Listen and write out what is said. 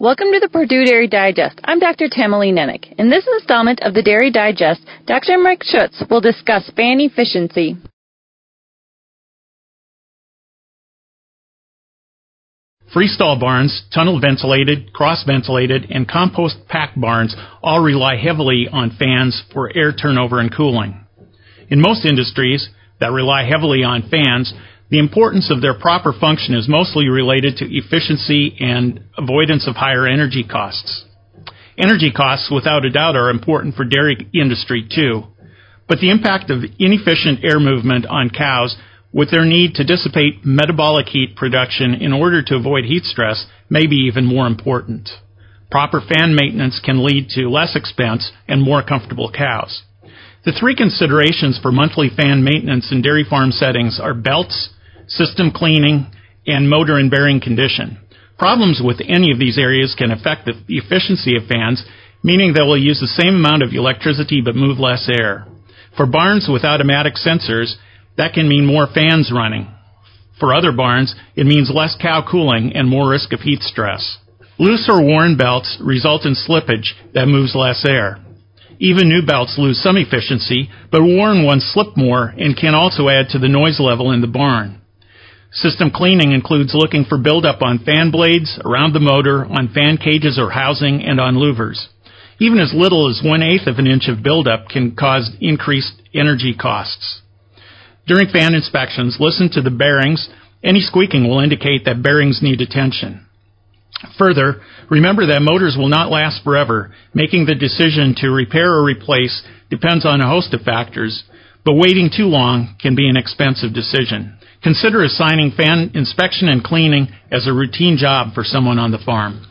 Welcome to the Purdue Dairy Digest. I'm Dr. Tamilee Nennich. In this installment of the Dairy Digest, Dr. Mike Schutz will discuss fan efficiency. Freestall barns, tunnel ventilated, cross ventilated, and compost pack barns all rely heavily on fans for air turnover and cooling. In most industries that rely heavily on fans, the importance of their proper function is mostly related to efficiency and avoidance of higher energy costs. Energy costs, without a doubt, are important for dairy industry too, but the impact of inefficient air movement on cows with their need to dissipate metabolic heat production in order to avoid heat stress may be even more important. Proper fan maintenance can lead to less expense and more comfortable cows. The three considerations for monthly fan maintenance in dairy farm settings are belts, system cleaning, and motor and bearing condition. Problems with any of these areas can affect the efficiency of fans, meaning they will use the same amount of electricity but move less air. For barns with automatic sensors, that can mean more fans running. For other barns, it means less cow cooling and more risk of heat stress. Loose or worn belts result in slippage that moves less air. Even new belts lose some efficiency, but worn ones slip more and can also add to the noise level in the barn. System cleaning includes looking for buildup on fan blades, around the motor, on fan cages or housing, and on louvers. Even as little as one eighth of an inch of buildup can cause increased energy costs. During fan inspections, listen to the bearings. Any squeaking will indicate that bearings need attention. Further, remember that motors will not last forever. Making the decision to repair or replace depends on a host of factors, but waiting too long can be an expensive decision. Consider assigning fan inspection and cleaning as a routine job for someone on the farm.